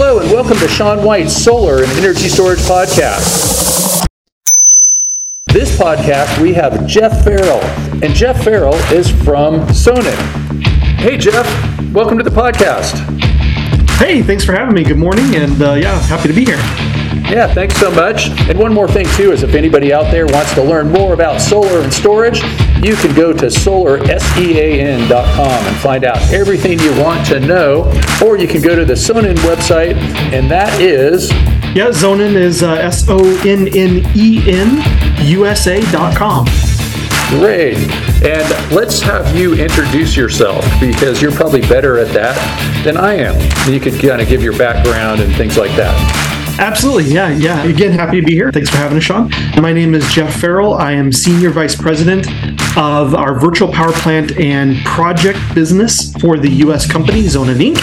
Hello, and welcome to Sean White's Solar and Energy Storage Podcast. This podcast, we have Geoff Ferrell, and Geoff Ferrell is from Sonnen. Hey, Geoff, welcome to the podcast. Hey, thanks for having me. Good morning, and uh, yeah, happy to be here. Yeah, thanks so much. And one more thing, too, is if anybody out there wants to learn more about solar and storage, you can go to solarsean.com and find out everything you want to know. Or you can go to the Sonnen website, and that is. Yeah, Sonnen is uh, S O N N E N USA.com. Great. And let's have you introduce yourself because you're probably better at that than I am. You could kind of give your background and things like that. Absolutely. Yeah. Yeah. Again, happy to be here. Thanks for having us, Sean. My name is Geoff Ferrell. I am Senior Vice President of our virtual power plant and project business for the U.S. company, Sonnen Inc.,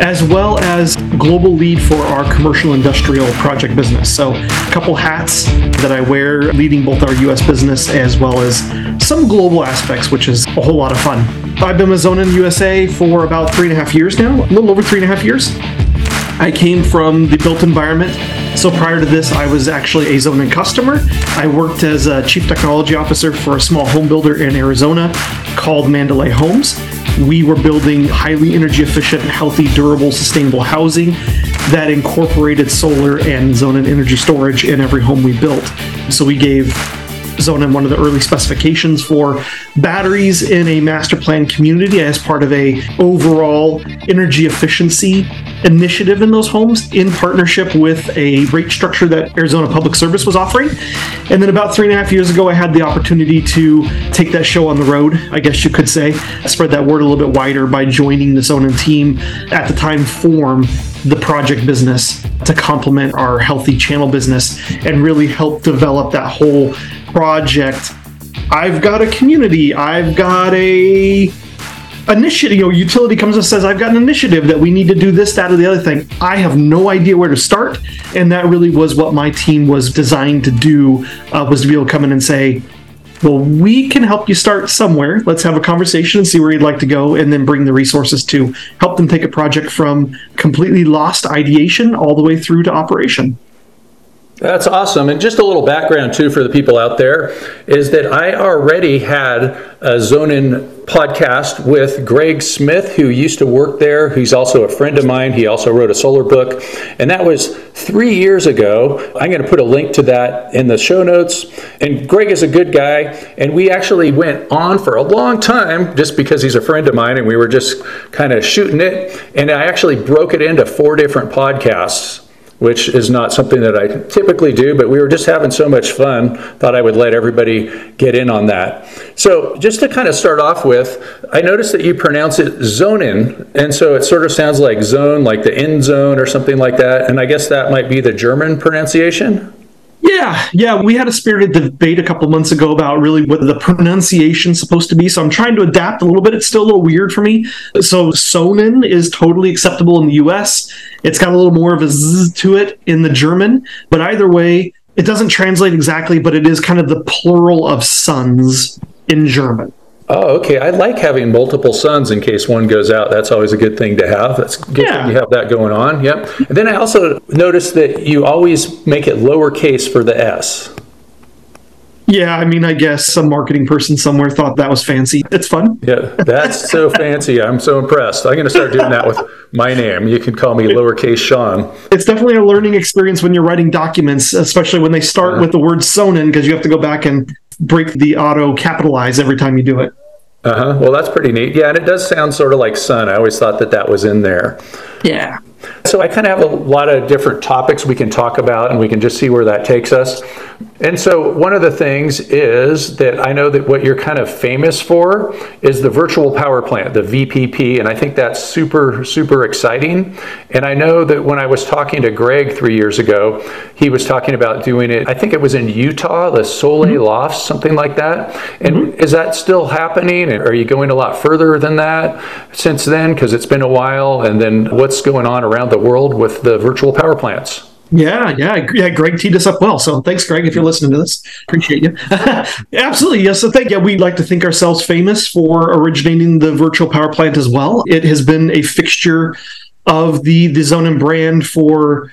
as well as global lead for our commercial industrial project business. So, a couple hats that I wear leading both our U.S. business as well as some global aspects, which is a whole lot of fun. I've been with Sonnen USA for about three and a half years now, a little over three and a half years. I came from the built environment. So prior to this, I was actually a Sonnen customer. I worked as a chief technology officer for a small home builder in Arizona called Mandalay Homes. We were building highly energy efficient, healthy, durable, sustainable housing that incorporated solar and Sonnen energy storage in every home we built. So we gave Sonnen one of the early specifications for batteries in a master plan community as part of a overall energy efficiency initiative in those homes in partnership with a rate structure that Arizona Public Service was offering. And then about three and a half years ago, I had the opportunity to take that show on the road, I guess you could say, spread that word a little bit wider by joining the Sonnen team at the time form the project business to complement our healthy channel business and really help develop that whole project. I've got a community, I've got a initiative, you know, utility comes and says, I've got an initiative that we need to do this, that, or the other thing. I have no idea where to start. And that really was what my team was designed to do, uh, was to be able to come in and say, well, we can help you start somewhere. Let's have a conversation and see where you'd like to go, and then bring the resources to help them take a project from completely lost ideation all the way through to operation. That's awesome. And just a little background, too, for the people out there is that I already had a Sonnen podcast with Greg Smith, who used to work there. He's also a friend of mine. He also wrote a solar book. And that was three years ago. I'm going to put a link to that in the show notes. And Greg is a good guy. And we actually went on for a long time just because he's a friend of mine and we were just kind of shooting it. And I actually broke it into four different podcasts which is not something that I typically do, but we were just having so much fun, thought I would let everybody get in on that. So, just to kind of start off with, I noticed that you pronounce it zonen, and so it sort of sounds like zone, like the end zone or something like that, and I guess that might be the German pronunciation? Yeah, yeah, we had a spirited debate a couple months ago about really what the pronunciation supposed to be. So I'm trying to adapt a little bit. It's still a little weird for me. So Sonnen is totally acceptable in the U.S. It's got a little more of a z to it in the German, but either way, it doesn't translate exactly. But it is kind of the plural of sons in German. Oh, okay. I like having multiple sons in case one goes out. That's always a good thing to have. That's good yeah. you have that going on. Yep. And then I also noticed that you always make it lowercase for the S. Yeah, I mean, I guess some marketing person somewhere thought that was fancy. It's fun. Yeah, that's so fancy. I'm so impressed. I'm going to start doing that with my name. You can call me lowercase Sean. It's definitely a learning experience when you're writing documents, especially when they start uh, with the word Sonnen, because you have to go back and break the auto capitalize every time you do it. Uh huh. Well, that's pretty neat. Yeah, and it does sound sort of like sun. I always thought that that was in there. Yeah. So I kind of have a lot of different topics we can talk about, and we can just see where that takes us. And so one of the things is that I know that what you're kind of famous for is the virtual power plant, the VPP, and I think that's super super exciting. And I know that when I was talking to Greg 3 years ago, he was talking about doing it. I think it was in Utah, the Soleil mm-hmm. Lofts, something like that. And mm-hmm. is that still happening? Are you going a lot further than that since then because it's been a while and then what's going on around the world with the virtual power plants? Yeah, yeah, yeah. Greg teed us up well. So thanks, Greg, if you're listening to this. Appreciate you. Absolutely. Yes. So thank you. We like to think ourselves famous for originating the virtual power plant as well. It has been a fixture of the the Sonnen brand for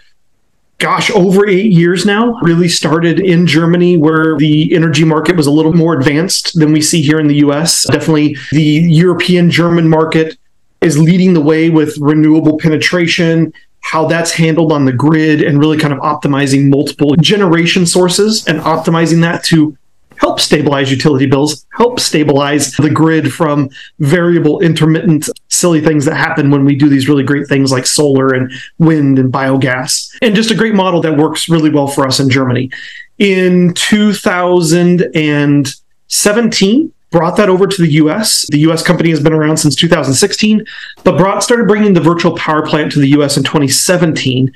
gosh, over eight years now. Really started in Germany, where the energy market was a little more advanced than we see here in the US. Definitely the European German market is leading the way with renewable penetration, how that's handled on the grid, and really kind of optimizing multiple generation sources and optimizing that to help stabilize utility bills, help stabilize the grid from variable, intermittent, silly things that happen when we do these really great things like solar and wind and biogas. And just a great model that works really well for us in Germany. In 2017, brought that over to the US. The US company has been around since 2016, but brought started bringing the virtual power plant to the US in 2017.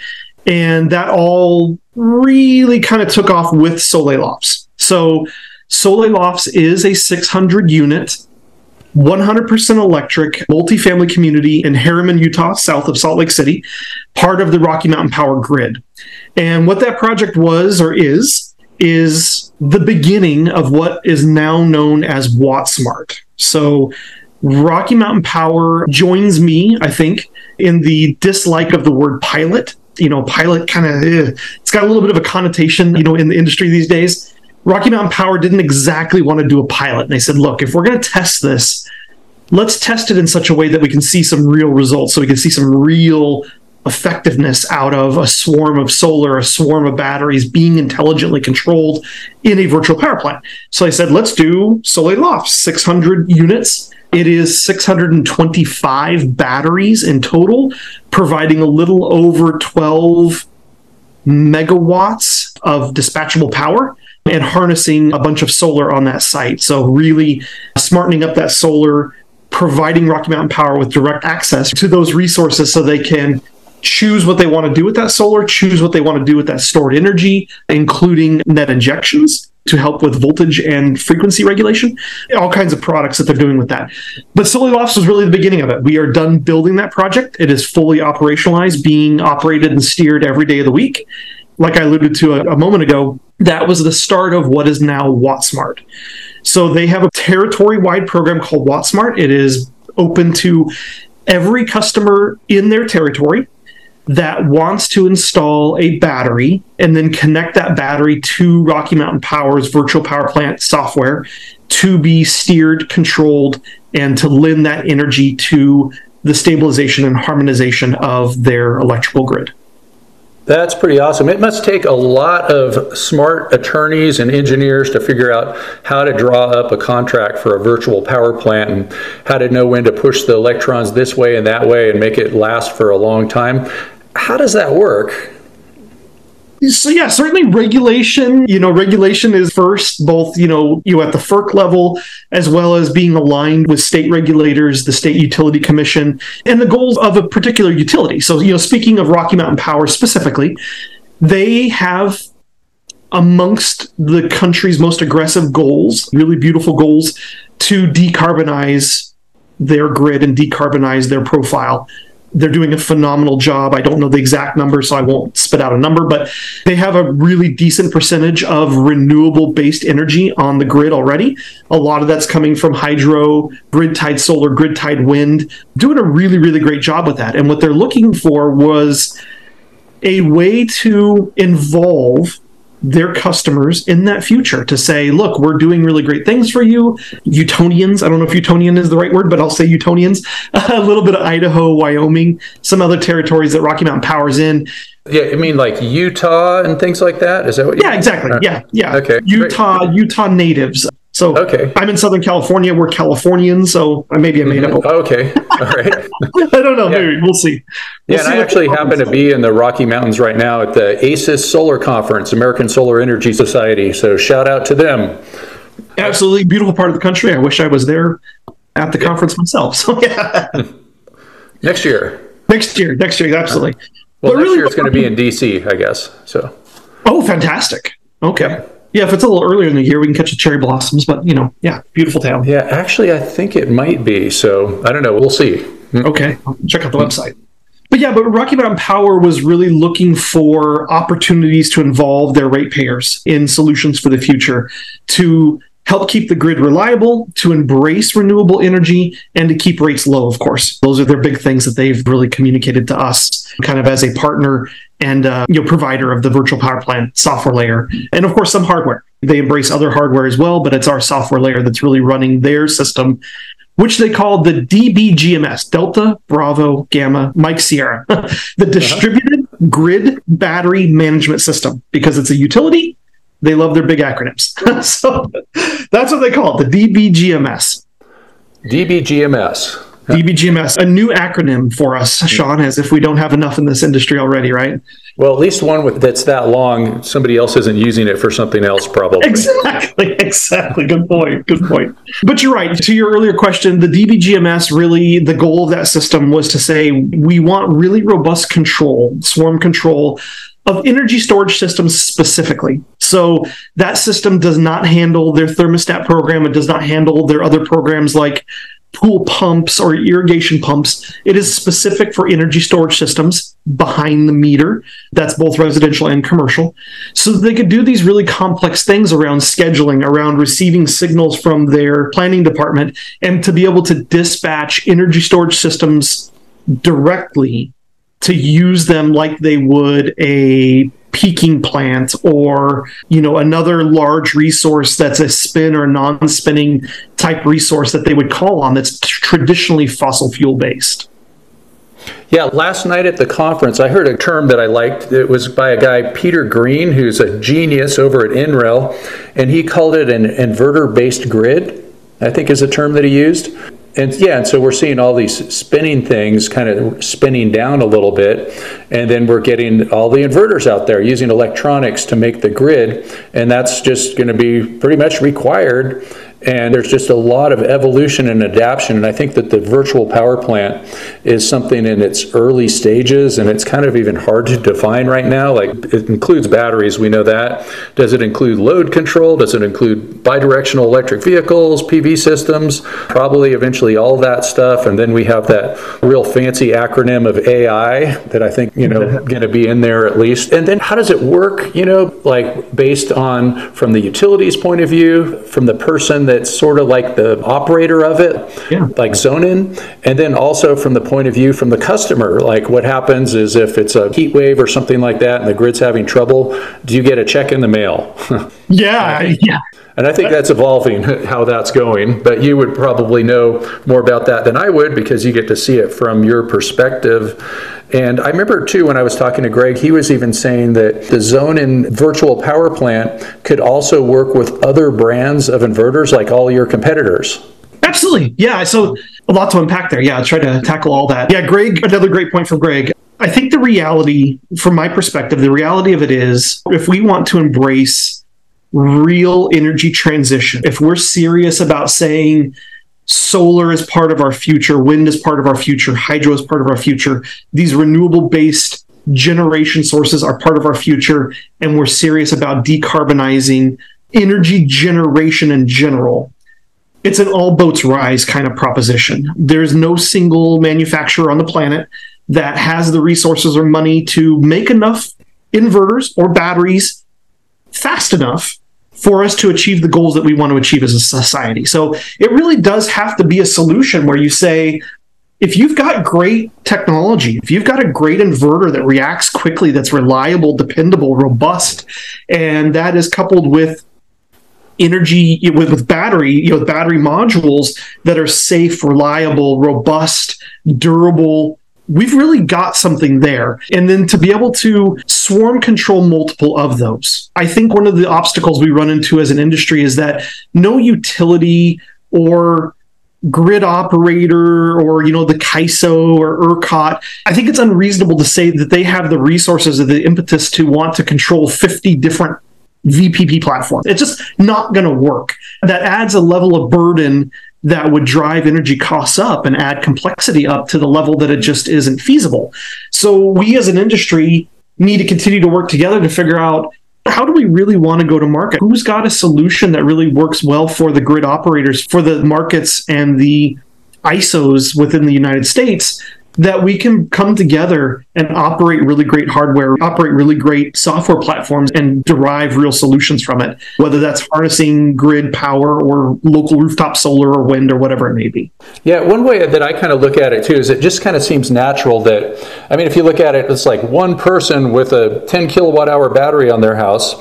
And that all really kind of took off with Soleil Lofts. So Soleil Lofts is a 600 unit 100% electric multifamily community in Herriman, Utah, south of Salt Lake City, part of the Rocky Mountain Power Grid. And what that project was or is, is the beginning of what is now known as WattSmart. So Rocky Mountain Power joins me, I think, in the dislike of the word pilot. You know, pilot kind of, eh, it's got a little bit of a connotation, you know, in the industry these days. Rocky Mountain Power didn't exactly want to do a pilot. And they said, look, if we're going to test this, let's test it in such a way that we can see some real results so we can see some real effectiveness out of a swarm of solar, a swarm of batteries being intelligently controlled in a virtual power plant. So I said, let's do Soleil Lofts, 600 units. It is 625 batteries in total, providing a little over 12 megawatts of dispatchable power and harnessing a bunch of solar on that site. So, really smartening up that solar, providing Rocky Mountain Power with direct access to those resources so they can choose what they want to do with that solar, choose what they want to do with that stored energy, including net injections to help with voltage and frequency regulation, all kinds of products that they're doing with that. But Soleil Lofts was really the beginning of it. We are done building that project. It is fully operationalized, being operated and steered every day of the week. Like I alluded to a, a moment ago, that was the start of what is now WattSmart. So they have a territory wide program called WattSmart. It is open to every customer in their territory that wants to install a battery and then connect that battery to Rocky Mountain Power's virtual power plant software to be steered, controlled, and to lend that energy to the stabilization and harmonization of their electrical grid. That's pretty awesome. It must take a lot of smart attorneys and engineers to figure out how to draw up a contract for a virtual power plant and how to know when to push the electrons this way and that way and make it last for a long time. How does that work? So yeah, certainly regulation. You know, regulation is first, both you know, you at the FERC level as well as being aligned with state regulators, the state utility commission, and the goals of a particular utility. So you know, speaking of Rocky Mountain Power specifically, they have amongst the country's most aggressive goals, really beautiful goals, to decarbonize their grid and decarbonize their profile they're doing a phenomenal job. I don't know the exact number, so I won't spit out a number, but they have a really decent percentage of renewable based energy on the grid already. A lot of that's coming from hydro, grid tied solar, grid tied wind, doing a really, really great job with that. And what they're looking for was a way to involve their customers in that future to say, look, we're doing really great things for you. Utonians, I don't know if Utonian is the right word, but I'll say Utonians, a little bit of Idaho, Wyoming, some other territories that Rocky Mountain Power's in. Yeah, I mean like Utah and things like that. Is that what? Yeah, exactly. Yeah, yeah. Okay. Utah, great. Utah natives. So okay. I'm in Southern California. We're Californians, so maybe I made up. Mm-hmm. Okay, all right. I don't know. Yeah. Maybe we'll see. We'll yeah, see and I actually happen to be in the Rocky Mountains right now at the ASES Solar Conference, American Solar Energy Society. So shout out to them. Absolutely beautiful part of the country. I wish I was there at the yeah. conference myself. So yeah. next year. Next year. Next year. Absolutely. Well, but next really, year it's going to be in DC, I guess. So. Oh, fantastic. Okay. Yeah, if it's a little earlier in the year, we can catch the cherry blossoms. But you know, yeah, beautiful town. Yeah, actually, I think it might be. So I don't know. We'll see. Hmm. Okay, check out the website. But yeah, but Rocky Mountain Power was really looking for opportunities to involve their ratepayers in solutions for the future to help keep the grid reliable, to embrace renewable energy, and to keep rates low, of course. Those are their big things that they've really communicated to us kind of as a partner and uh, you know provider of the virtual power plant software layer and of course some hardware they embrace other hardware as well but it's our software layer that's really running their system which they call the DBGMS, Delta Bravo Gamma Mike Sierra, the uh-huh. distributed grid battery management system, because it's a utility. They love their big acronyms. so that's what they call it, the DBGMS. DBGMS. DBGMS, a new acronym for us, hmm. Sean, as if we don't have enough in this industry already, right? Well, at least one with, that's that long, somebody else isn't using it for something else, probably. Exactly, exactly. Good point. Good point. But you're right. To your earlier question, the DBGMS really, the goal of that system was to say we want really robust control, swarm control of energy storage systems specifically. So that system does not handle their thermostat program. It does not handle their other programs like pool pumps or irrigation pumps. It is specific for energy storage systems behind the meter. That's both residential and commercial. So they could do these really complex things around scheduling, around receiving signals from their planning department, and to be able to dispatch energy storage systems directly to use them like they would a peaking plant or you know another large resource that's a spin or non-spinning type resource that they would call on that's traditionally fossil fuel based yeah, last night at the conference, I heard a term that I liked. It was by a guy, Peter Green, who's a genius over at NREL, and he called it an inverter based grid, I think is a term that he used and yeah, and so we're seeing all these spinning things kind of spinning down a little bit, and then we're getting all the inverters out there using electronics to make the grid, and that's just going to be pretty much required and there's just a lot of evolution and adaptation. And I think that the virtual power plant is something in its early stages, and it's kind of even hard to define right now. Like it includes batteries, we know that. Does it include load control? Does it include bidirectional electric vehicles, PV systems? Probably eventually all that stuff. And then we have that real fancy acronym of AI that I think, you know, going to be in there at least. And then how does it work, you know, like based on from the utilities point of view, from the person that's sort of like the operator of it, yeah. like Sonnen, and then also from the point of view from the customer, like what happens is if it's a heat wave or something like that and the grid's having trouble, do you get a check in the mail? yeah, yeah. And I think that's evolving how that's going, but you would probably know more about that than I would because you get to see it from your perspective. And I remember too when I was talking to Greg, he was even saying that the Sonnen virtual power plant could also work with other brands of inverters like all your competitors. Absolutely. Yeah. So a lot to unpack there. Yeah. I'll Try to tackle all that. Yeah. Greg, another great point from Greg. I think the reality, from my perspective, the reality of it is if we want to embrace real energy transition, if we're serious about saying solar is part of our future, wind is part of our future, hydro is part of our future, these renewable based generation sources are part of our future, and we're serious about decarbonizing energy generation in general. It's an all boats rise kind of proposition. There's no single manufacturer on the planet that has the resources or money to make enough inverters or batteries fast enough for us to achieve the goals that we want to achieve as a society. So it really does have to be a solution where you say, if you've got great technology, if you've got a great inverter that reacts quickly, that's reliable, dependable, robust, and that is coupled with energy with, with battery, you know, battery modules that are safe, reliable, robust, durable, we've really got something there. And then to be able to swarm control multiple of those. I think one of the obstacles we run into as an industry is that no utility or grid operator or you know the CAISO or ERCOT, I think it's unreasonable to say that they have the resources or the impetus to want to control 50 different VPP platforms. It's just not going to work. That adds a level of burden that would drive energy costs up and add complexity up to the level that it just isn't feasible. So we as an industry need to continue to work together to figure out how do we really want to go to market? Who's got a solution that really works well for the grid operators, for the markets and the ISOs within the United States that we can come together and operate really great hardware, operate really great software platforms, and derive real solutions from it, whether that's harnessing grid power or local rooftop solar or wind or whatever it may be. Yeah, one way that I kind of look at it too is it just kind of seems natural that, I mean, if you look at it, it's like one person with a 10 kilowatt hour battery on their house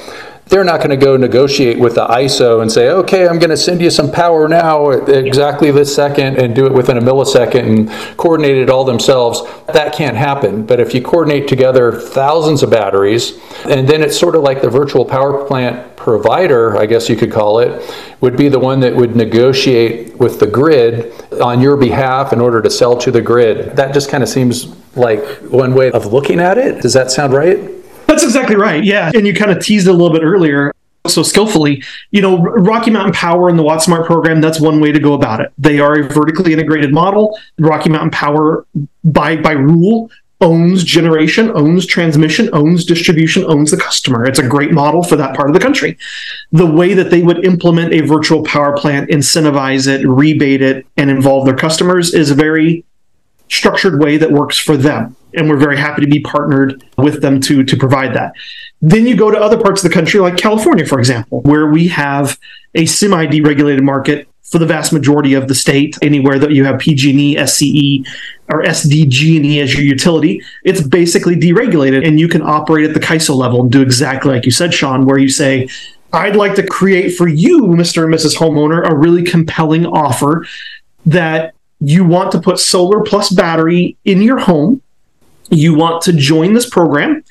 they're not going to go negotiate with the ISO and say, okay, I'm going to send you some power now exactly this second and do it within a millisecond and coordinate it all themselves. That can't happen. But if you coordinate together thousands of batteries, and then it's sort of like the virtual power plant provider, I guess you could call it, would be the one that would negotiate with the grid on your behalf in order to sell to the grid. That just kind of seems like one way of looking at it. Does that sound right? That's exactly right. Yeah. And you kind of teased it a little bit earlier so skillfully. You know, Rocky Mountain Power and the WattSmart program, that's one way to go about it. They are a vertically integrated model. Rocky Mountain Power, by by rule, owns generation, owns transmission, owns distribution, owns the customer. It's a great model for that part of the country. The way that they would implement a virtual power plant, incentivize it, rebate it, and involve their customers is a very structured way that works for them and we're very happy to be partnered with them to to provide that. Then you go to other parts of the country, like California, for example, where we have a semi deregulated market for the vast majority of the state. Anywhere that you have PG&E, SCE, or SDG&E as your utility, it's basically deregulated, and you can operate at the CAISO level and do exactly like you said, Sean, where you say. I'd like to create for you, Mr. and Mrs. Homeowner, a really compelling offer that you want to put solar plus battery in your home you want to join this program.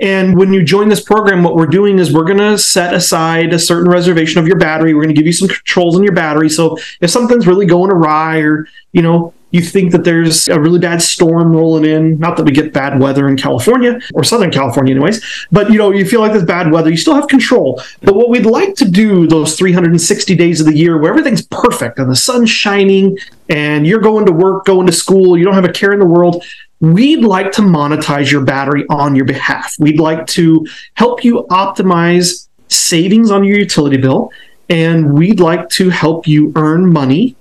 And when you join this program, what we're doing is we're going to set aside a certain reservation of your battery. We're going to give you some controls on your battery. So if something's really going awry or, you know, you think that there's a really bad storm rolling in, not that we get bad weather in California or Southern California, anyways, but you know, you feel like there's bad weather, you still have control. But what we'd like to do those 360 days of the year where everything's perfect and the sun's shining and you're going to work, going to school, you don't have a care in the world, we'd like to monetize your battery on your behalf. We'd like to help you optimize savings on your utility bill, and we'd like to help you earn money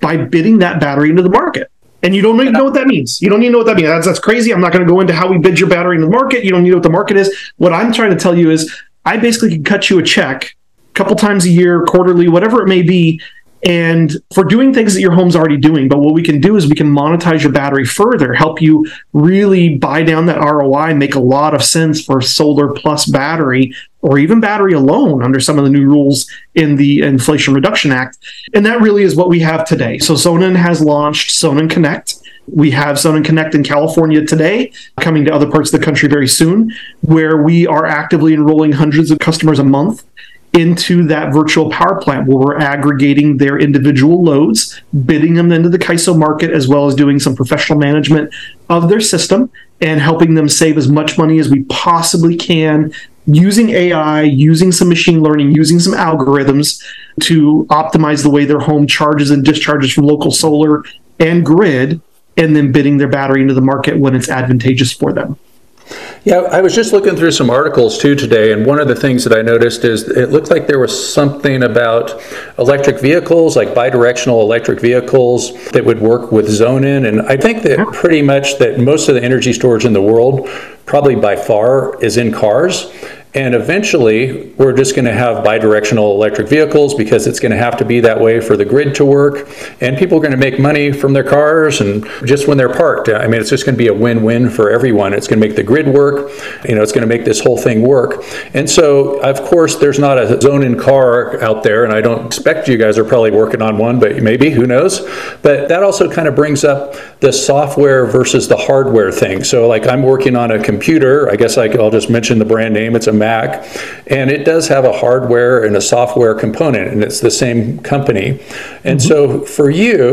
by bidding that battery into the market. And you don't even know what that means. You don't even know what that means. That's, that's crazy. I'm not going to go into how we bid your battery in the market. You don't know what the market is. What I'm trying to tell you is I basically can cut you a check a couple times a year, quarterly, whatever it may be, and for doing things that your home's already doing. But what we can do is we can monetize your battery further, help you really buy down that ROI, make a lot of sense for solar plus battery or even battery alone under some of the new rules in the Inflation Reduction Act. And that really is what we have today. So Sonnen has launched Sonnen Connect. We have Sonnen Connect in California today, coming to other parts of the country very soon, where we are actively enrolling hundreds of customers a month into that virtual power plant where we're aggregating their individual loads, bidding them into the CAISO market, as well as doing some professional management of their system and helping them save as much money as we possibly can using AI, using some machine learning, using some algorithms to optimize the way their home charges and discharges from local solar and grid, and then bidding their battery into the market when it's advantageous for them. Yeah, I was just looking through some articles too today, and one of the things that I noticed is it looked like there was something about electric vehicles, like bidirectional electric vehicles, that would work with Sonnen. And I think that pretty much that most of the energy storage in the world, probably by far, is in cars. And eventually, we're just going to have bidirectional electric vehicles because it's going to have to be that way for the grid to work. And people are going to make money from their cars and just when they're parked. I mean, it's just going to be a win win for everyone. It's going to make the grid work. You know, it's going to make this whole thing work. And so, of course, there's not a Sonnen car out there. And I don't expect you guys are probably working on one, but maybe, who knows? But that also kind of brings up the software versus the hardware thing. So, like, I'm working on a computer. I guess I'll just mention the brand name. It's a Mac, and it does have a hardware and a software component, and it's the same company. And mm-hmm. so for you,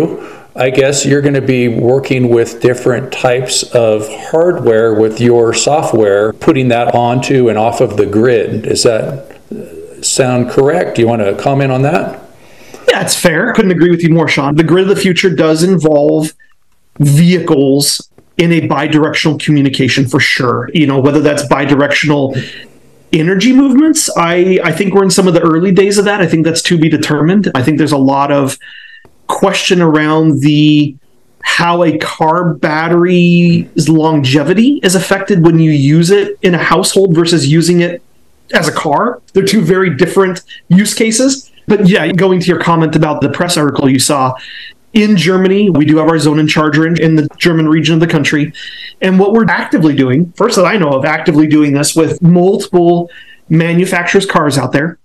I guess you're going to be working with different types of hardware with your software, putting that onto and off of the grid. Does that sound correct? Do you want to comment on that? Yeah, it's fair. Couldn't agree with you more, Sean. The grid of the future does involve vehicles in a bidirectional communication for sure. You know, whether that's bidirectional energy movements. I, I think we're in some of the early days of that. I think that's to be determined. I think there's a lot of question around the how a car battery's longevity is affected when you use it in a household versus using it as a car. They're two very different use cases. But yeah, going to your comment about the press article you saw, in Germany, we do have our SonnenCharger in, in the German region of the country. And what we're actively doing, first that I know of, actively doing this with multiple manufacturers' cars out there,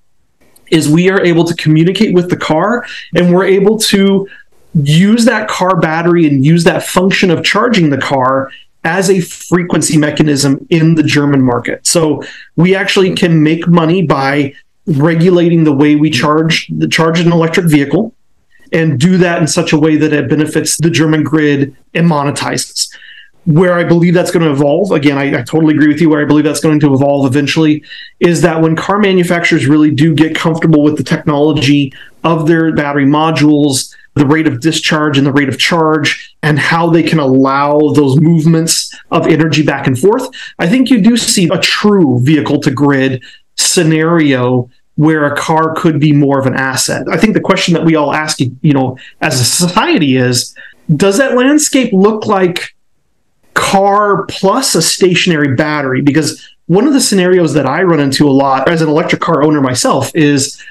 is we are able to communicate with the car and we're able to use that car battery and use that function of charging the car as a frequency mechanism in the German market. So we actually can make money by regulating the way we charge the charge an electric vehicle and do that in such a way that it benefits the German grid and monetizes. Where I believe that's going to evolve, again, I, I, totally agree with you. Where I believe that's going to evolve eventually is that when car manufacturers really do get comfortable with the technology of their battery modules, the rate of discharge and the rate of charge, and how they can allow those movements of energy back and forth, I think you do see a true vehicle to grid scenario where a car could be more of an asset. I think the question that we all ask, you know, as a society is, does that landscape look like car plus a stationary battery? Because one of the scenarios that I run into a lot as an electric car owner myself is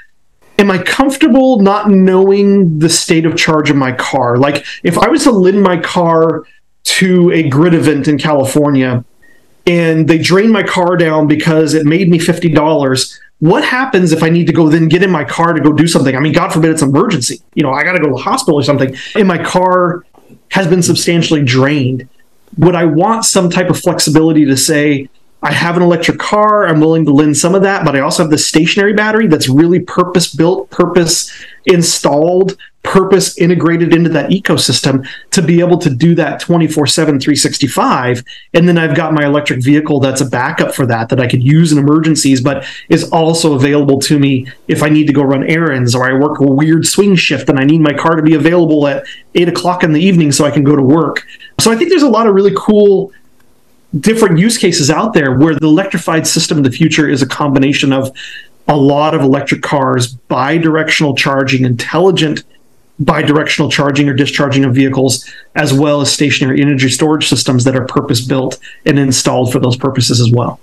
am I comfortable not knowing the state of charge of my car? Like if I was to lend my car to a grid event in California and they drain my car down because it made me $50 what happens if I need to go then get in my car to go do something? I mean, God forbid it's an emergency. You know, I got to go to the hospital or something, and my car has been substantially drained. Would I want some type of flexibility to say, I have an electric car. I'm willing to lend some of that, but I also have the stationary battery that's really purpose built, purpose installed, purpose integrated into that ecosystem to be able to do that 24 7, 365. And then I've got my electric vehicle that's a backup for that, that I could use in emergencies, but is also available to me if I need to go run errands or I work a weird swing shift and I need my car to be available at eight o'clock in the evening so I can go to work. So I think there's a lot of really cool different use cases out there where the electrified system of the future is a combination of a lot of electric cars, bi-directional charging, intelligent bi-directional charging or discharging of vehicles, as well as stationary energy storage systems that are purpose-built and installed for those purposes as well.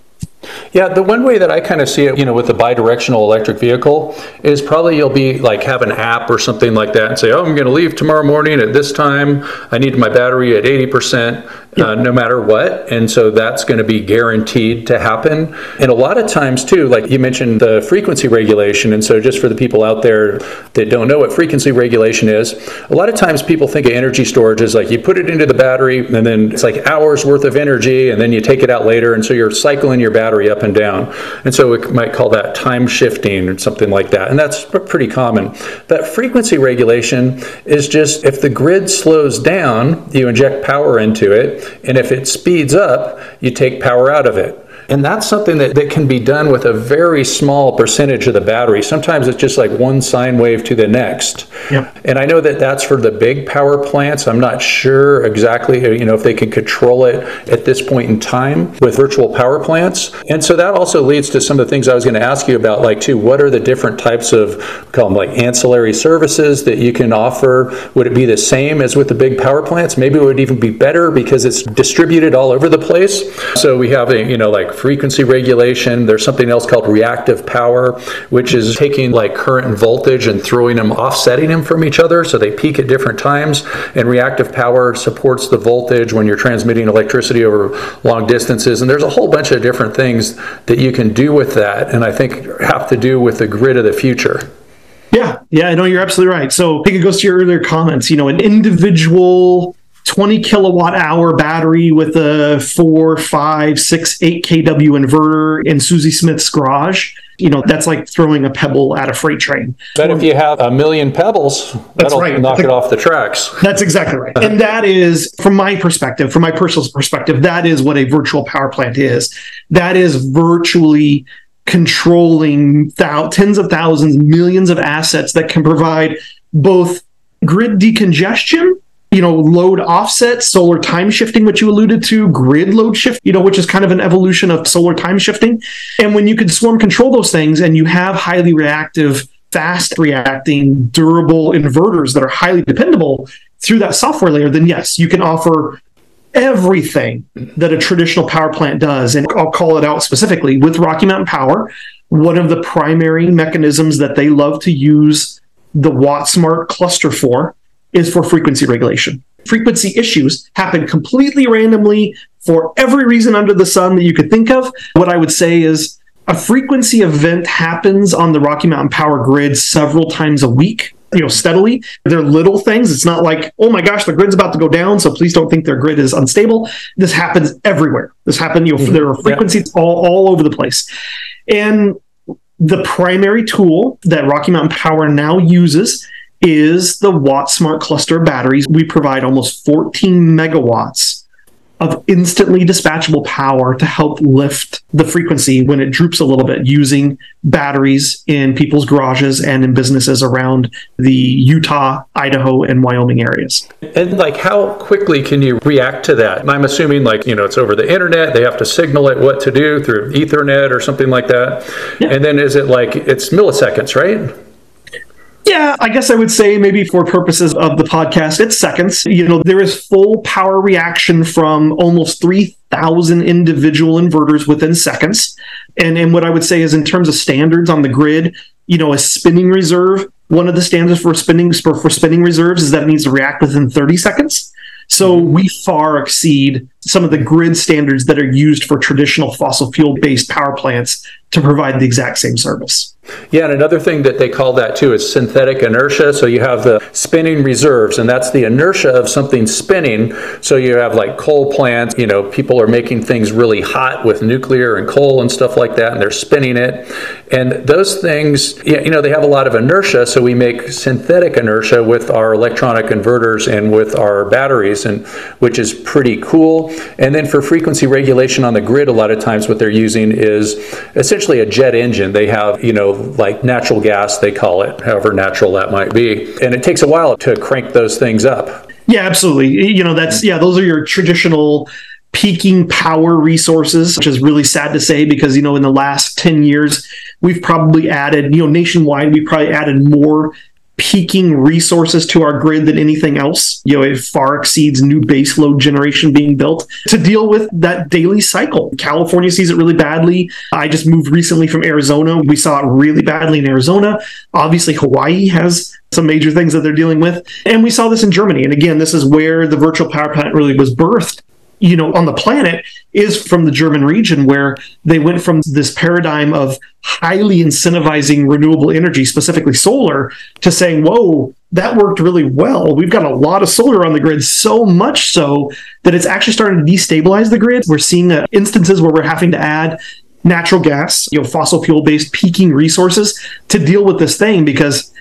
Yeah, the one way that I kind of see it, you know, with the bi-directional electric vehicle is probably you'll be like have an app or something like that and say, oh, I'm going to leave tomorrow morning at this time. I need my battery at 80% uh, no matter what. And so that's going to be guaranteed to happen. And a lot of times, too, like you mentioned the frequency regulation. And so, just for the people out there that don't know what frequency regulation is, a lot of times people think of energy storage as like you put it into the battery and then it's like hours worth of energy and then you take it out later. And so you're cycling your battery up and down. And so, we might call that time shifting or something like that. And that's pretty common. But frequency regulation is just if the grid slows down, you inject power into it and if it speeds up, you take power out of it. And that's something that, that can be done with a very small percentage of the battery. Sometimes it's just like one sine wave to the next. Yep. And I know that that's for the big power plants. I'm not sure exactly, uh, you know, if they can control it at this point in time with virtual power plants. And so that also leads to some of the things I was going to ask you about, like, too, what are the different types of, call them like ancillary services that you can offer? Would it be the same as with the big power plants? Maybe it would even be better because it's distributed all over the place. So we have, a, you know, like frequency regulation. There's something else called reactive power, which is taking like current and voltage and throwing them, offsetting them from each other so they peak at different times. And reactive power supports the voltage when you're transmitting electricity over long distances. And there's a whole bunch of different things that you can do with that. And I think have to do with the grid of the future. Yeah, yeah, I know you're absolutely right. So I think it goes to your earlier comments. You know, an individual 20 kilowatt hour battery with a four, five, six, eight kW inverter in Susie Smith's garage. You know, that's like throwing a pebble at a freight train. But if you have a million pebbles, that's that'll right. knock it off the tracks. That's exactly right. and that is, from my perspective, from my personal perspective, that is what a virtual power plant is. That is virtually controlling thou- tens of thousands, millions of assets that can provide both grid decongestion you know, load offset, solar time shifting, which you alluded to, grid load shift, you know, which is kind of an evolution of solar time shifting. And when you can swarm control those things and you have highly reactive, fast reacting, durable inverters that are highly dependable, through that software layer, then yes, you can offer everything that a traditional power plant does. And I'll call it out specifically with Rocky Mountain Power. One of the primary mechanisms that they love to use the WattSmart cluster for is for frequency regulation. Frequency issues happen completely randomly for every reason under the sun that you could think of. What I would say is a frequency event happens on the Rocky Mountain Power grid several times a week you know steadily they're little things it's not like oh my gosh the grid's about to go down so please don't think their grid is unstable this happens everywhere this happened, you know mm-hmm. there are frequencies yeah. all, all over the place and the primary tool that rocky mountain power now uses is the WattSmart cluster of batteries we provide almost 14 megawatts of instantly dispatchable power to help lift the frequency when it droops a little bit using batteries in people's garages and in businesses around the Utah, Idaho, and Wyoming areas. And like how quickly can you react to that? I'm assuming like, you know, it's over the internet, they have to signal it what to do through Ethernet or something like that. Yeah. And then is it like it's milliseconds, right? Yeah, I guess I would say maybe for purposes of the podcast, it's seconds. You know, there is full power reaction from almost 3,000 individual inverters within seconds. And, and what I would say is, in terms of standards on the grid, you know, a spinning reserve, one of the standards for spinning for, for spinning reserves is that it needs to react within 30 seconds. So mm-hmm. we far exceed some of the grid standards that are used for traditional fossil fuel based power plants to provide the exact same service. Yeah, and another thing that they call that too is synthetic inertia. So you have the spinning reserves, and that's the inertia of something spinning. So you have like coal plants, you know, people are making things really hot with nuclear and coal and stuff like that, and they're spinning it. And those things, you know, they have a lot of inertia. So we make synthetic inertia with our electronic inverters and with our batteries, and which is pretty cool. And then for frequency regulation on the grid, a lot of times what they're using is essentially a jet engine. They have, you know, like natural gas, they call it, however natural that might be. And it takes a while to crank those things up. Yeah, absolutely. You know, that's, yeah, those are your traditional peaking power resources, which is really sad to say because, you know, in the last 10 years, we've probably added, you know, nationwide, we've probably added more peaking resources to our grid than anything else. You know, it far exceeds new baseload generation being built to deal with that daily cycle. California sees it really badly. I just moved recently from Arizona. We saw it really badly in Arizona. Obviously, Hawaii has some major things that they're dealing with. And we saw this in Germany. And again, this is where the virtual power plant really was birthed you know on the planet is from the German region where they went from this paradigm of highly incentivizing renewable energy specifically solar to saying whoa that worked really well we've got a lot of solar on the grid so much so that it's actually starting to destabilize the grid we're seeing uh, instances where we're having to add natural gas you know fossil fuel based peaking resources to deal with this thing because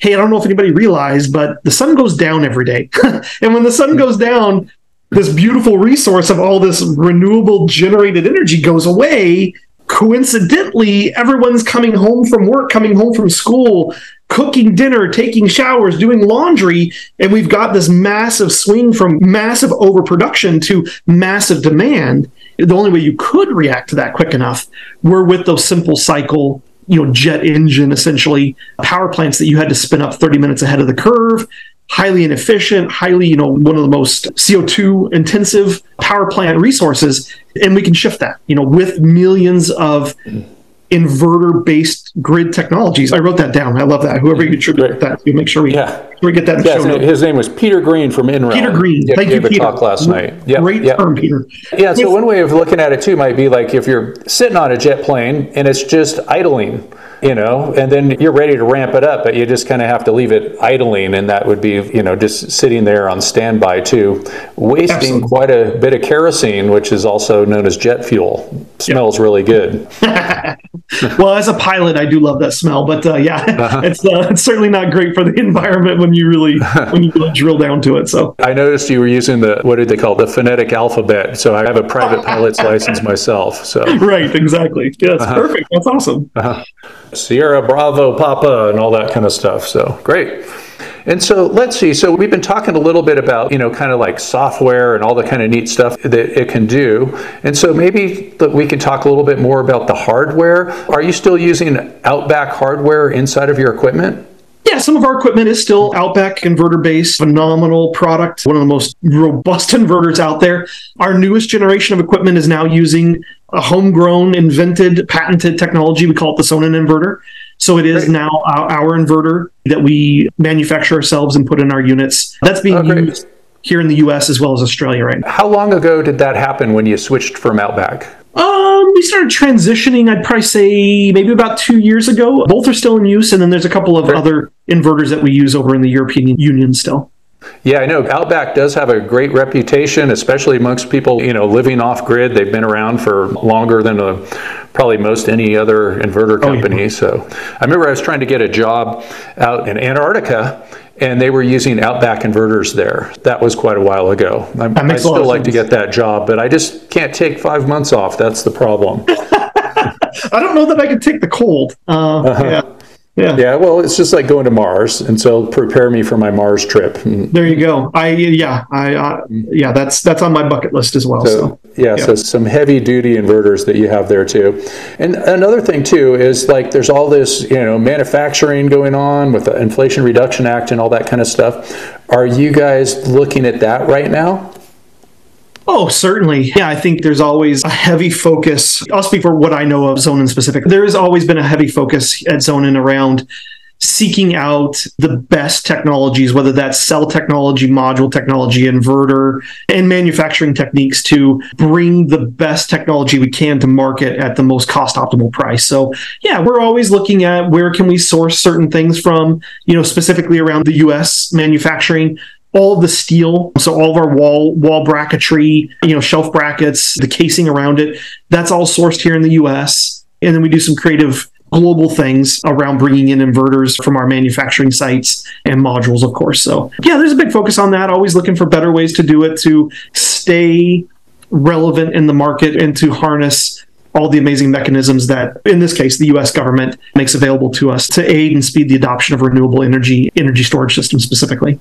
hey, I don't know if anybody realized, but the sun goes down every day. and when the sun goes down, this beautiful resource of all this renewable generated energy goes away. Coincidentally everyone's coming home from work coming home from school cooking dinner taking showers doing laundry and we've got this massive swing from massive overproduction to massive demand. The only way you could react to that quick enough were with those simple cycle you know jet engine essentially power plants that you had to spin up 30 minutes ahead of the curve highly inefficient, highly, you know, one of the most CO2 intensive power plant resources. And we can shift that, you know, with millions of inverter based grid technologies. I wrote that down. I love that. Whoever mm-hmm. you attribute that to, make sure we, yeah. we get that. Yeah, his name was Peter Green from NREL. Peter Green. Thank gave you, Peter. talk last night. Yep. Great yep. term, Peter. Yeah. So one way of looking at it too might be like if you're sitting on a jet plane and it's just idling you know, and then you're ready to ramp it up, but you just kind of have to leave it idling, and that would be, you know, just sitting there on standby too, wasting Absolutely. quite a bit of kerosene, which is also known as jet fuel. Smells yep. really good. well, as a pilot, I do love that smell, but uh, yeah, uh-huh. it's uh, it's certainly not great for the environment when you really when you really drill down to it. So I noticed you were using the what did they call it? the phonetic alphabet. So I have a private pilot's license myself. So right, exactly. Yeah, that's uh-huh. perfect. That's awesome. Uh-huh. Sierra Bravo Papa and all that kind of stuff. So great. And so let's see. So we've been talking a little bit about, you know, kind of like software and all the kind of neat stuff that it can do. And so maybe that we can talk a little bit more about the hardware. Are you still using Outback hardware inside of your equipment? Yeah, some of our equipment is still Outback inverter based, phenomenal product, one of the most robust inverters out there. Our newest generation of equipment is now using a homegrown, invented, patented technology. We call it the Sonnen inverter. So it is great. now our, our, inverter that we manufacture ourselves and put in our units. That's being oh, used here in the US as well as Australia right now. How long ago did that happen when you switched from Outback? Um, we started transitioning, I'd probably say maybe about two years ago. Both are still in use, and then there's a couple of other inverters that we use over in the European Union still. Yeah, I know Outback does have a great reputation, especially amongst people, you know, living off grid. They've been around for longer than a, probably most any other inverter company. Oh, yeah. So I remember I was trying to get a job out in Antarctica and they were using Outback inverters there. That was quite a while ago. I, I still like sense. to get that job, but I just can't take five months off. That's the problem. I don't know that I can take the cold. Uh, uh-huh. Yeah. Yeah. Yeah. Well, it's just like going to Mars, and so prepare me for my Mars trip. There you go. I yeah. I uh, yeah. That's that's on my bucket list as well. So, so. Yeah, yeah, so some heavy duty inverters that you have there too. And another thing too is like there's all this you know manufacturing going on with the Inflation Reduction Act and all that kind of stuff. Are you guys looking at that right now? Oh, certainly. Yeah, I think there's always a heavy focus. I'll speak for what I know of Sonnen specific. There has always been a heavy focus at Sonnen around seeking out the best technologies, whether that's cell technology, module technology, inverter, and manufacturing techniques to bring the best technology we can to market at the most cost optimal price. So yeah, we're always looking at where can we source certain things from, you know, specifically around the US manufacturing all the steel so all of our wall wall bracketry you know shelf brackets the casing around it that's all sourced here in the us and then we do some creative global things around bringing in inverters from our manufacturing sites and modules of course so yeah there's a big focus on that always looking for better ways to do it to stay relevant in the market and to harness all the amazing mechanisms that, in this case, the U.S. government makes available to us to aid and speed the adoption of renewable energy energy storage systems specifically.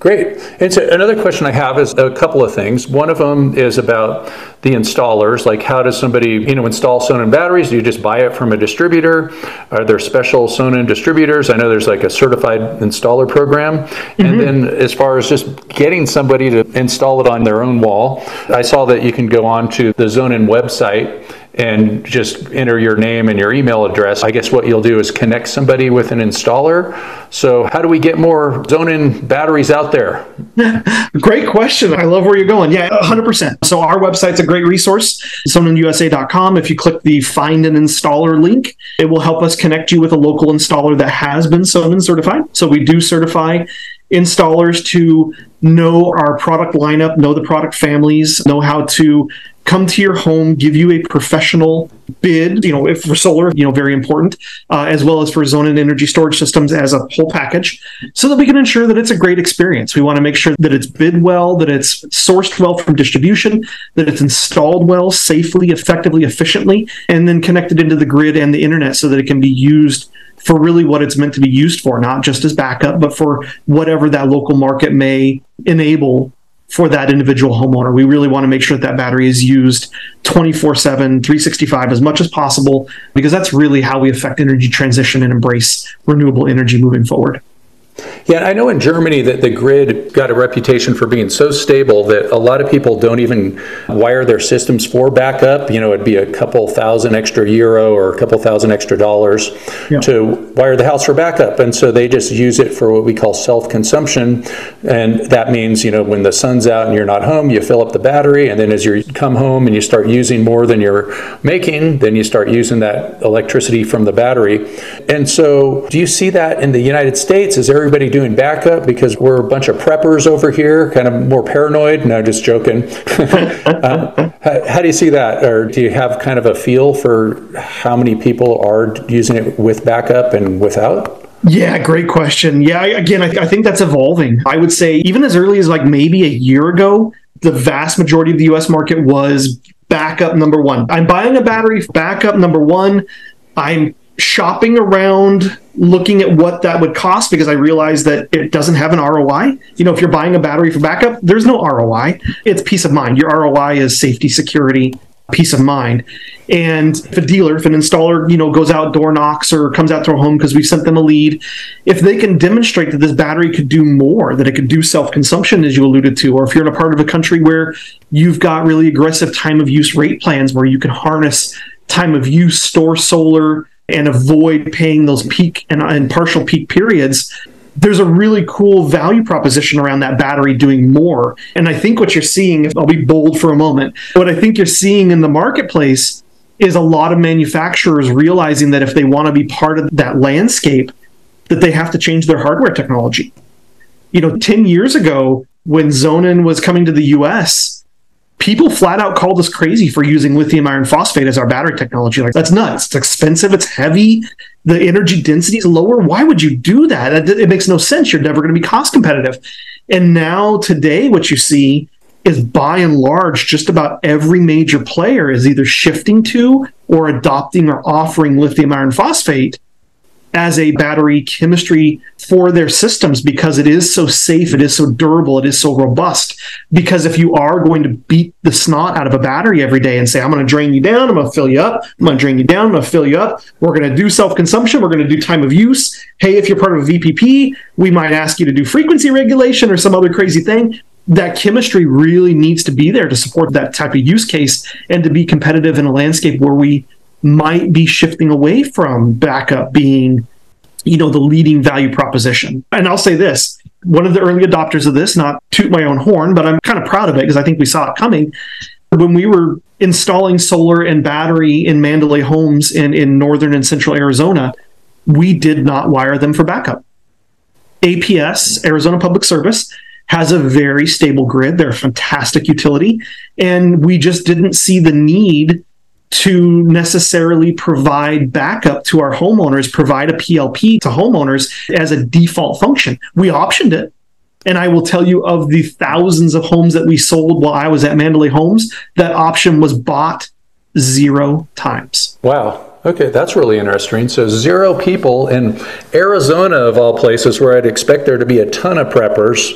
Great. And so another question I have is a couple of things. One of them is about the installers. Like, how does somebody, you know, install Sonnen batteries? Do you just buy it from a distributor? Are there special Sonnen distributors? I know there's like a certified installer program. Mm-hmm. And then, as far as just getting somebody to install it on their own wall, I saw that you can go on to the Sonnen website and just enter your name and your email address. I guess what you'll do is connect somebody with an installer. So, how do we get more Sonnen batteries out there? great question. I love where you're going. Yeah, 100%. So, our website's a great resource, sonnenusa.com. If you click the find an installer link, it will help us connect you with a local installer that has been Sonnen certified. So, we do certify installers to know our product lineup, know the product families, know how to come to your home, give you a professional bid, you know, if for solar, you know, very important, uh, as well as for Sonnen energy storage systems as a whole package, so that we can ensure that it's a great experience. We want to make sure that it's bid well, that it's sourced well from distribution, that it's installed well, safely, effectively, efficiently, and then connected into the grid and the internet so that it can be used for really what it's meant to be used for, not just as backup, but for whatever that local market may enable for that individual homeowner. We really want to make sure that that battery is used 24 7, 365 as much as possible, because that's really how we affect energy transition and embrace renewable energy moving forward. Yeah, I know in Germany that the grid got a reputation for being so stable that a lot of people don't even wire their systems for backup. You know, it'd be a couple thousand extra euro or a couple thousand extra dollars yeah. to wire the house for backup. And so they just use it for what we call self consumption. And that means, you know, when the sun's out and you're not home, you fill up the battery. And then as you come home and you start using more than you're making, then you start using that electricity from the battery. And so do you see that in the United States? Is everybody doing backup because we're a bunch of preppers over here, kind of more paranoid. No, just joking. uh, how, how, do you see that? Or do you have kind of a feel for how many people are using it with backup and without? Yeah, great question. Yeah, again, I, I think that's evolving. I would say even as early as like maybe a year ago, the vast majority of the US market was backup number one. I'm buying a battery backup number one. I'm shopping around looking at what that would cost because I realized that it doesn't have an ROI. You know, if you're buying a battery for backup, there's no ROI. It's peace of mind. Your ROI is safety, security, peace of mind. And if a dealer, if an installer, you know, goes out, door knocks, or comes out to a home because we sent them a lead, if they can demonstrate that this battery could do more, that it could do self consumption, as you alluded to, or if you're in a part of a country where you've got really aggressive time of use rate plans where you can harness time of use, store solar, and avoid paying those peak and, and partial peak periods, there's a really cool value proposition around that battery doing more. And I think what you're seeing, I'll be bold for a moment, what I think you're seeing in the marketplace is a lot of manufacturers realizing that if they want to be part of that landscape, that they have to change their hardware technology. You know, 10 years ago, when Sonnen was coming to the US, people flat out called us crazy for using lithium iron phosphate as our battery technology. Like that's nuts. It's expensive. It's heavy. The energy density is lower. Why would you do that? It makes no sense. You're never going to be cost competitive. And now today, what you see is by and large, just about every major player is either shifting to or adopting or offering lithium iron phosphate as a battery chemistry for their systems because it is so safe, it is so durable, it is so robust. Because if you are going to beat the snot out of a battery every day and say, I'm going to drain you down, I'm going to fill you up, I'm going to drain you down, I'm going to fill you up, we're going to do self consumption, we're going to do time of use. Hey, if you're part of a VPP, we might ask you to do frequency regulation or some other crazy thing. That chemistry really needs to be there to support that type of use case and to be competitive in a landscape where we might be shifting away from backup being you know the leading value proposition. And i'll say this one of the early adopters of this not toot my own horn but i'm kind of proud of it because i think we saw it coming. When we were installing solar and battery in mandalay homes in, in northern and central arizona we did not wire them for backup. Aps arizona public service has a very stable grid. They're a fantastic utility. And we just didn't see the need to necessarily provide backup to our homeowners, provide a PLP to homeowners as a default function. We optioned it. And I will tell you of the thousands of homes that we sold while I was at Mandalay Homes, that option was bought zero times. Wow. Okay, that's really interesting. So, zero people in Arizona, of all places, where I'd expect there to be a ton of preppers,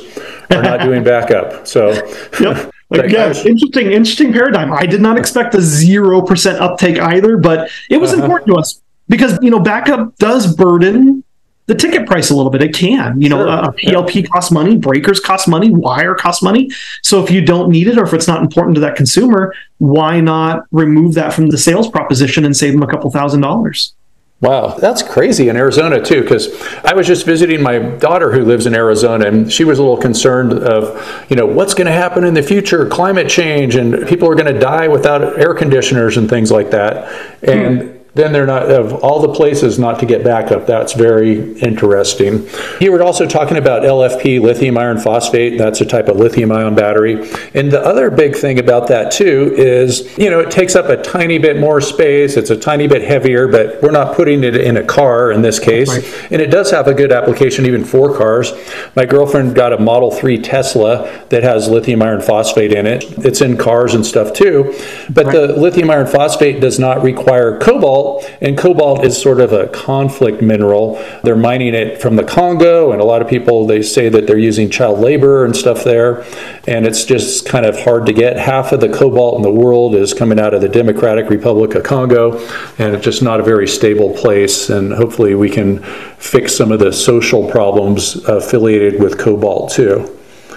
are not doing backup. So, yep. Like, yeah, interesting, interesting paradigm. I did not expect a zero percent uptake either, but it was uh-huh. important to us because you know backup does burden the ticket price a little bit. It can, you know, sure. a PLP yeah. costs money, breakers cost money, wire costs money. So if you don't need it or if it's not important to that consumer, why not remove that from the sales proposition and save them a couple thousand dollars? Wow, that's crazy in Arizona too. Because I was just visiting my daughter who lives in Arizona, and she was a little concerned of, you know, what's going to happen in the future, climate change, and people are going to die without air conditioners and things like that. And hmm then they're not of all the places not to get backup. That's very interesting. You were also talking about LFP, lithium iron phosphate. That's a type of lithium ion battery. And the other big thing about that too is, you know, it takes up a tiny bit more space. It's a tiny bit heavier, but we're not putting it in a car in this case. Right. And it does have a good application even for cars. My girlfriend got a Model 3 Tesla that has lithium iron phosphate in it. It's in cars and stuff too. But right. the lithium iron phosphate does not require cobalt cobalt, and cobalt is sort of a conflict mineral. They're mining it from the Congo, and a lot of people they say that they're using child labor and stuff there, and it's just kind of hard to get. Half of the cobalt in the world is coming out of the Democratic Republic of Congo, and it's just not a very stable place. And hopefully, we can fix some of the social problems affiliated with cobalt too.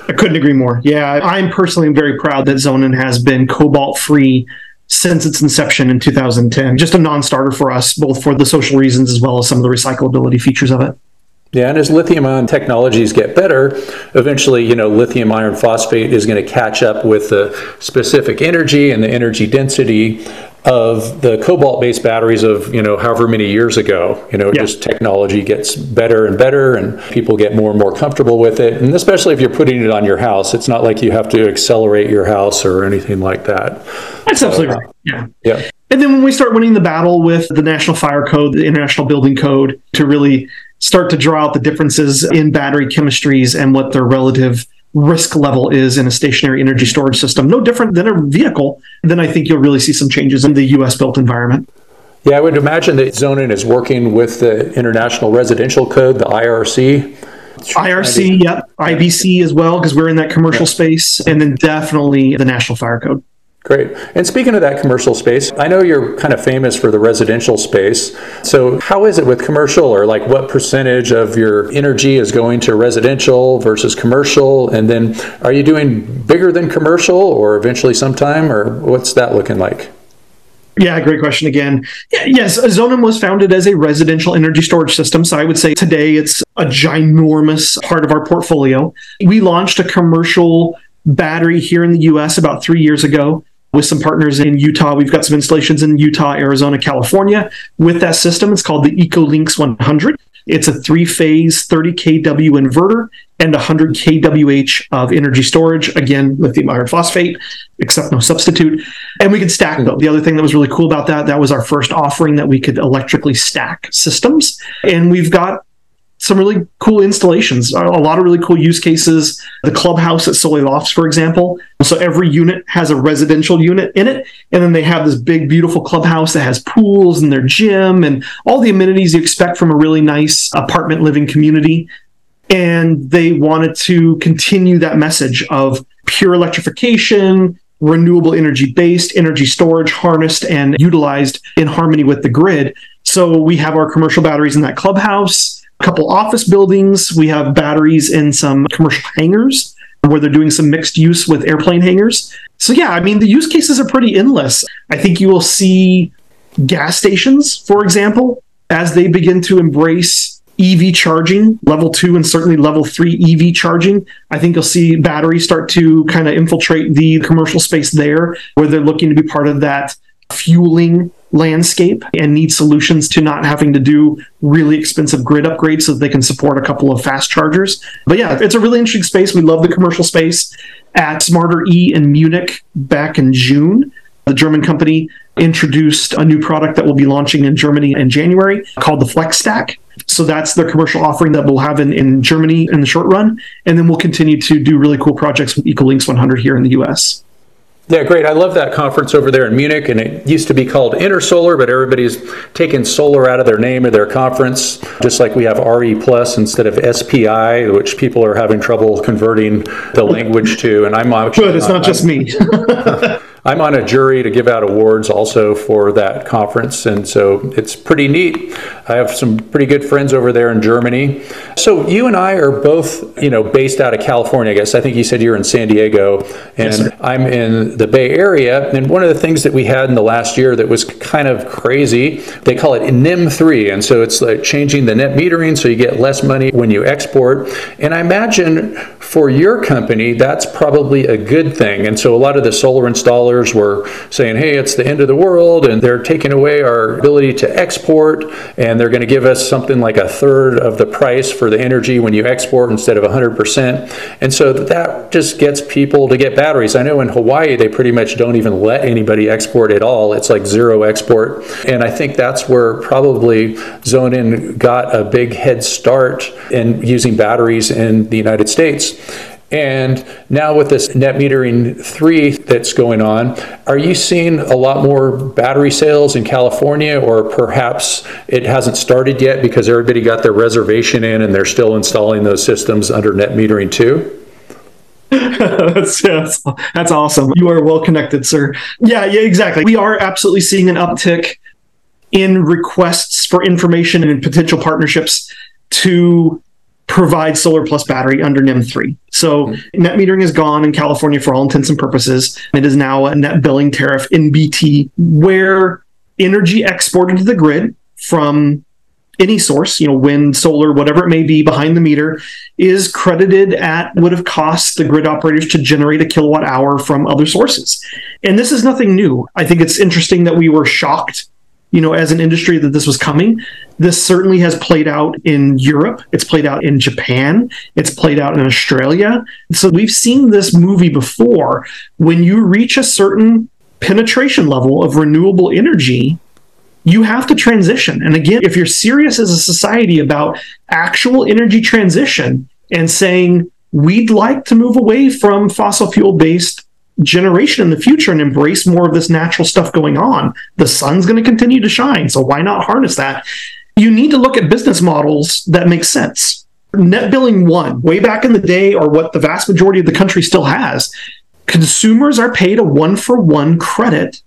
I couldn't agree more. Yeah, I'm personally very proud that Sonnen has been cobalt free since its inception in 2010. Just a non starter for us, both for the social reasons as well as some of the recyclability features of it. Yeah, and as lithium ion technologies get better, eventually, you know, lithium iron phosphate is going to catch up with the specific energy and the energy density of the cobalt based batteries of you know however many years ago. You know yeah. just technology gets better and better and people get more and more comfortable with it. And especially if you're putting it on your house it's not like you have to accelerate your house or anything like that. That's so, absolutely right. Yeah. yeah. And then when we start winning the battle with the national fire code the international building code to really start to draw out the differences in battery chemistries and what their relative risk level is in a stationary energy storage system, no different than a vehicle, then I think you'll really see some changes in the US built environment. Yeah, I would imagine that Sonnen is working with the International Residential Code, the IRC. IRC, yep. IBC as well, because we're in that commercial space, and then definitely the National Fire Code. Great. And speaking of that commercial space, I know you're kind of famous for the residential space. So, how is it with commercial, or like what percentage of your energy is going to residential versus commercial? And then, are you doing bigger than commercial, or eventually sometime, or what's that looking like? Yeah, great question again. Yes, Sonnen was founded as a residential energy storage system. So I would say today it's a ginormous part of our portfolio. We launched a commercial battery here in the US about three years ago with some partners in Utah. We've got some installations in Utah, Arizona, California with that system. It's called the EcoLinx 100. It's a three phase 30 kW inverter and 100 kWh of energy storage. Again, lithium iron phosphate, except no substitute. And we could stack though. The other thing that was really cool about that, that was our first offering that we could electrically stack systems. And we've got some really cool installations, a lot of really cool use cases. The clubhouse at Soleil Lofts, for example. So every unit has a residential unit in it. And then they have this big, beautiful clubhouse that has pools and their gym and all the amenities you expect from a really nice apartment living community. And they wanted to continue that message of pure electrification, renewable energy based energy storage harnessed and utilized in harmony with the grid. So we have our commercial batteries in that clubhouse couple office buildings. We have batteries in some commercial hangars where they're doing some mixed use with airplane hangars. So, yeah, I mean, the use cases are pretty endless. I think you will see gas stations, for example, as they begin to embrace EV charging, level two and certainly level three EV charging. I think you'll see batteries start to kind of infiltrate the commercial space there, where they're looking to be part of that fueling landscape and need solutions to not having to do really expensive grid upgrades so that they can support a couple of fast chargers. But yeah, it's a really interesting space. We love the commercial space. At Smarter E in Munich back in June, the German company introduced a new product that will be launching in Germany in January called the Flex Stack. So that's their commercial offering that we'll have in, in Germany in the short run. And then we'll continue to do really cool projects with EcoLinx 100 here in the US. Yeah, great. I love that conference over there in Munich, and it used to be called Intersolar, but everybody's taken solar out of their name of their conference, just like we have RE Plus instead of SPI, which people are having trouble converting the language to. And I'm good. It's not just me. I'm on a jury to give out awards also for that conference, and so it's pretty neat. I have some pretty good friends over there in Germany. So you and I are both, you know, based out of California. I guess I think you said you're in San Diego, and yes, I'm in the Bay Area. And one of the things that we had in the last year that was kind of crazy, they call it NEM three, and so it's like changing the net metering so you get less money when you export. And I imagine for your company that's probably a good thing. And so a lot of the solar installers were saying, hey, it's the end of the world, and they're taking away our ability to export, and they're going to give us something like a third of the price for the energy when you export instead of 100%. And so that just gets people to get batteries. I know in Hawaii, they pretty much don't even let anybody export at all. It's like zero export. And I think that's where probably Sonnen got a big head start in using batteries in the United States. And now with this net metering 3 that's going on, are you seeing a lot more battery sales in California or perhaps it hasn't started yet because everybody got their reservation in and they're still installing those systems under net metering 2? that's, that's, that's awesome. You are well connected, sir. Yeah, yeah, exactly. We are absolutely seeing an uptick in requests for information and potential partnerships to provide solar plus battery under NEM 3. So mm-hmm. net metering is gone in California for all intents and purposes. It is now a net billing tariff NBT where energy exported to the grid from any source, you know, wind, solar, whatever it may be behind the meter, is credited at would have cost the grid operators to generate a kilowatt hour from other sources. And this is nothing new. I think it's interesting that we were shocked you know, as an industry that this was coming. This certainly has played out in Europe. It's played out in Japan. It's played out in Australia. So we've seen this movie before. When you reach a certain penetration level of renewable energy, you have to transition. And again, if you're serious as a society about actual energy transition and saying, we'd like to move away from fossil fuel based generation in the future and embrace more of this natural stuff going on. The sun's going to continue to shine, so why not harness that? You need to look at business models that make sense. Net billing one, way back in the day, or what the vast majority of the country still has, consumers are paid a one for one credit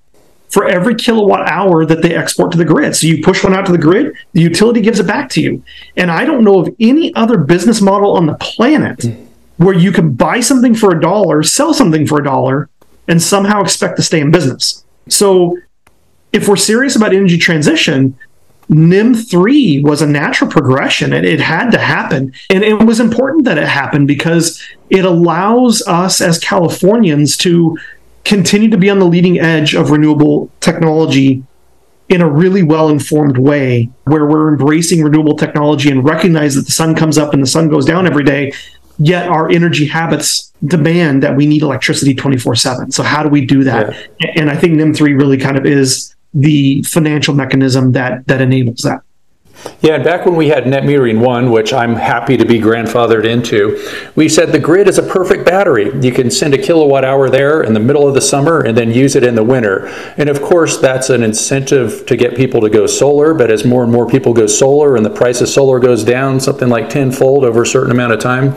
for every kilowatt hour that they export to the grid. So you push one out to the grid, the utility gives it back to you. And I don't know of any other business model on the planet mm. Where you can buy something for a dollar, sell something for a dollar, and somehow expect to stay in business. So if we're serious about energy transition, NEM 3 was a natural progression and it had to happen. And it was important that it happened because it allows us as Californians to continue to be on the leading edge of renewable technology in a really well informed way where we're embracing renewable technology and recognize that the sun comes up and the sun goes down every day yet our energy habits demand that we need electricity 24 7 so how do we do that? Yeah. and i think nem 3 really kind of is the financial mechanism that that enables that yeah, and back when we had net metering one, which I'm happy to be grandfathered into, we said the grid is a perfect battery. You can send a kilowatt hour there in the middle of the summer and then use it in the winter. And of course, that's an incentive to get people to go solar. But as more and more people go solar and the price of solar goes down something like tenfold over a certain amount of time,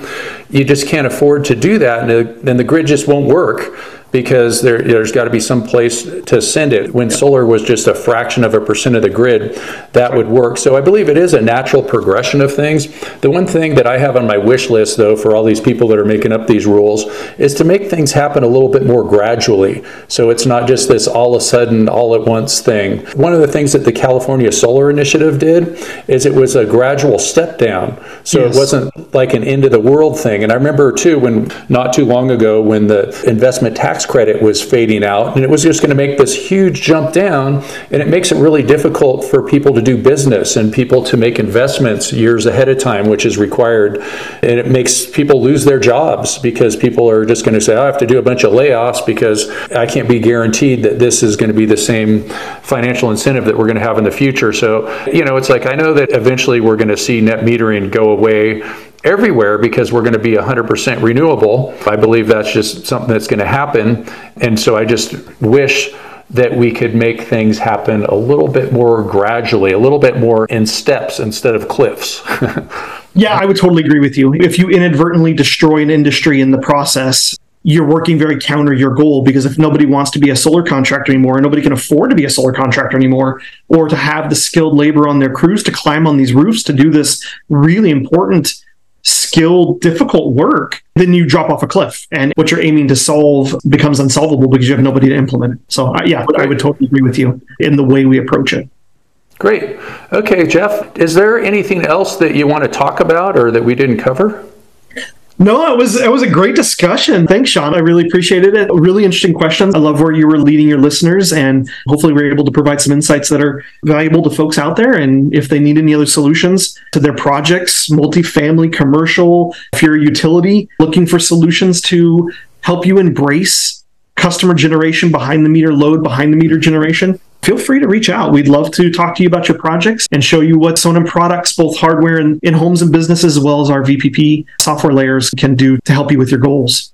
you just can't afford to do that. And then the grid just won't work because there, has got to be some place to send it. When solar was just a fraction of a percent of the grid, that would work. So I believe it is a natural progression of things. The one thing that I have on my wish list, though, for all these people that are making up these rules, is to make things happen a little bit more gradually. So it's not just this all of a sudden, all at once thing. One of the things that the California Solar Initiative did is it was a gradual step down. So yes. it wasn't like an end of the world thing. And I remember, too, when not too long ago, when the investment tax credit was fading out, and it was just going to make this huge jump down, and it makes it really difficult for people to do business and people to make investments years ahead of time, which is required, and it makes people lose their jobs because people are just going to say, I have to do a bunch of layoffs because I can't be guaranteed that this is going to be the same financial incentive that we're going to have in the future. So, you know, it's like I know that eventually we're going to see net metering go away everywhere because we're going to be 100% renewable. I believe that's just something that's going to happen. And so I just wish that we could make things happen a little bit more gradually, a little bit more in steps instead of cliffs. yeah, I would totally agree with you. If you inadvertently destroy an industry in the process, you're working very counter your goal because if nobody wants to be a solar contractor anymore, nobody can afford to be a solar contractor anymore, or to have the skilled labor on their crews to climb on these roofs to do this really important skilled, difficult work, then you drop off a cliff and what you're aiming to solve becomes unsolvable because you have nobody to implement it. So, yeah, I would totally agree with you in the way we approach it. Great. Okay, Geoff, is there anything else that you want to talk about or that we didn't cover? No, it was it was a great discussion. Thanks, Sean. I really appreciated it. Really interesting questions. I love where you were leading your listeners, and hopefully, we're able to provide some insights that are valuable to folks out there. And if they need any other solutions to their projects, multifamily, commercial, if you're a utility looking for solutions to help you embrace customer generation behind the meter load, behind the meter generation, feel free to reach out. We'd love to talk to you about your projects and show you what Sonnen products, both hardware and in homes and businesses, as well as our VPP software layers can do to help you with your goals.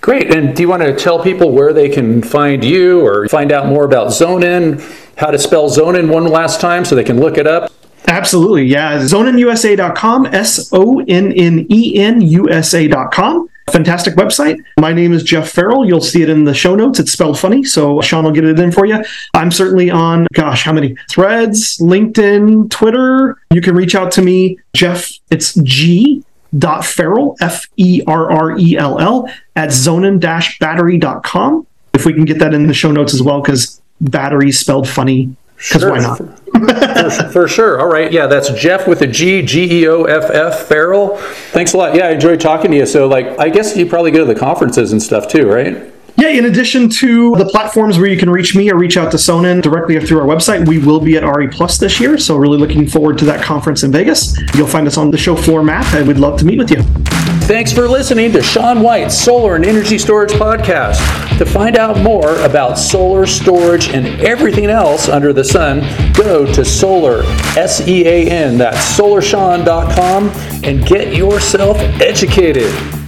Great. And do you want to tell people where they can find you or find out more about Sonnen, how to spell Sonnen one last time so they can look it up? Absolutely. Yeah. Sonnenusa.com, S O N N E N U S A.com. Fantastic website. My name is Geoff Ferrell. You'll see it in the show notes. It's spelled funny, so Sean will get it in for you. I'm certainly on, gosh, how many? Threads, LinkedIn, Twitter. You can reach out to me, Jeff. It's G dot Ferrell, F E R R E L L, at sonnen battery.com. If we can get that in the show notes as well, because battery spelled funny because sure. why not? for, for, sure. All right. Yeah, that's Geoff with a G, G E O F F, Ferrell. Thanks a lot. Yeah, I enjoyed talking to you. So, like, I guess you probably go to the conferences and stuff too, right? Yeah, in addition to the platforms where you can reach me or reach out to Sonnen directly through our website, we will be at RE Plus this year. So, really looking forward to that conference in Vegas. You'll find us on the show floor map, and we'd love to meet with you. Thanks for listening to Sean White's Solar and Energy Storage Podcast. To find out more about solar storage and everything else under the sun, go to solar, S E A N, that's solarsean.com, and get yourself educated.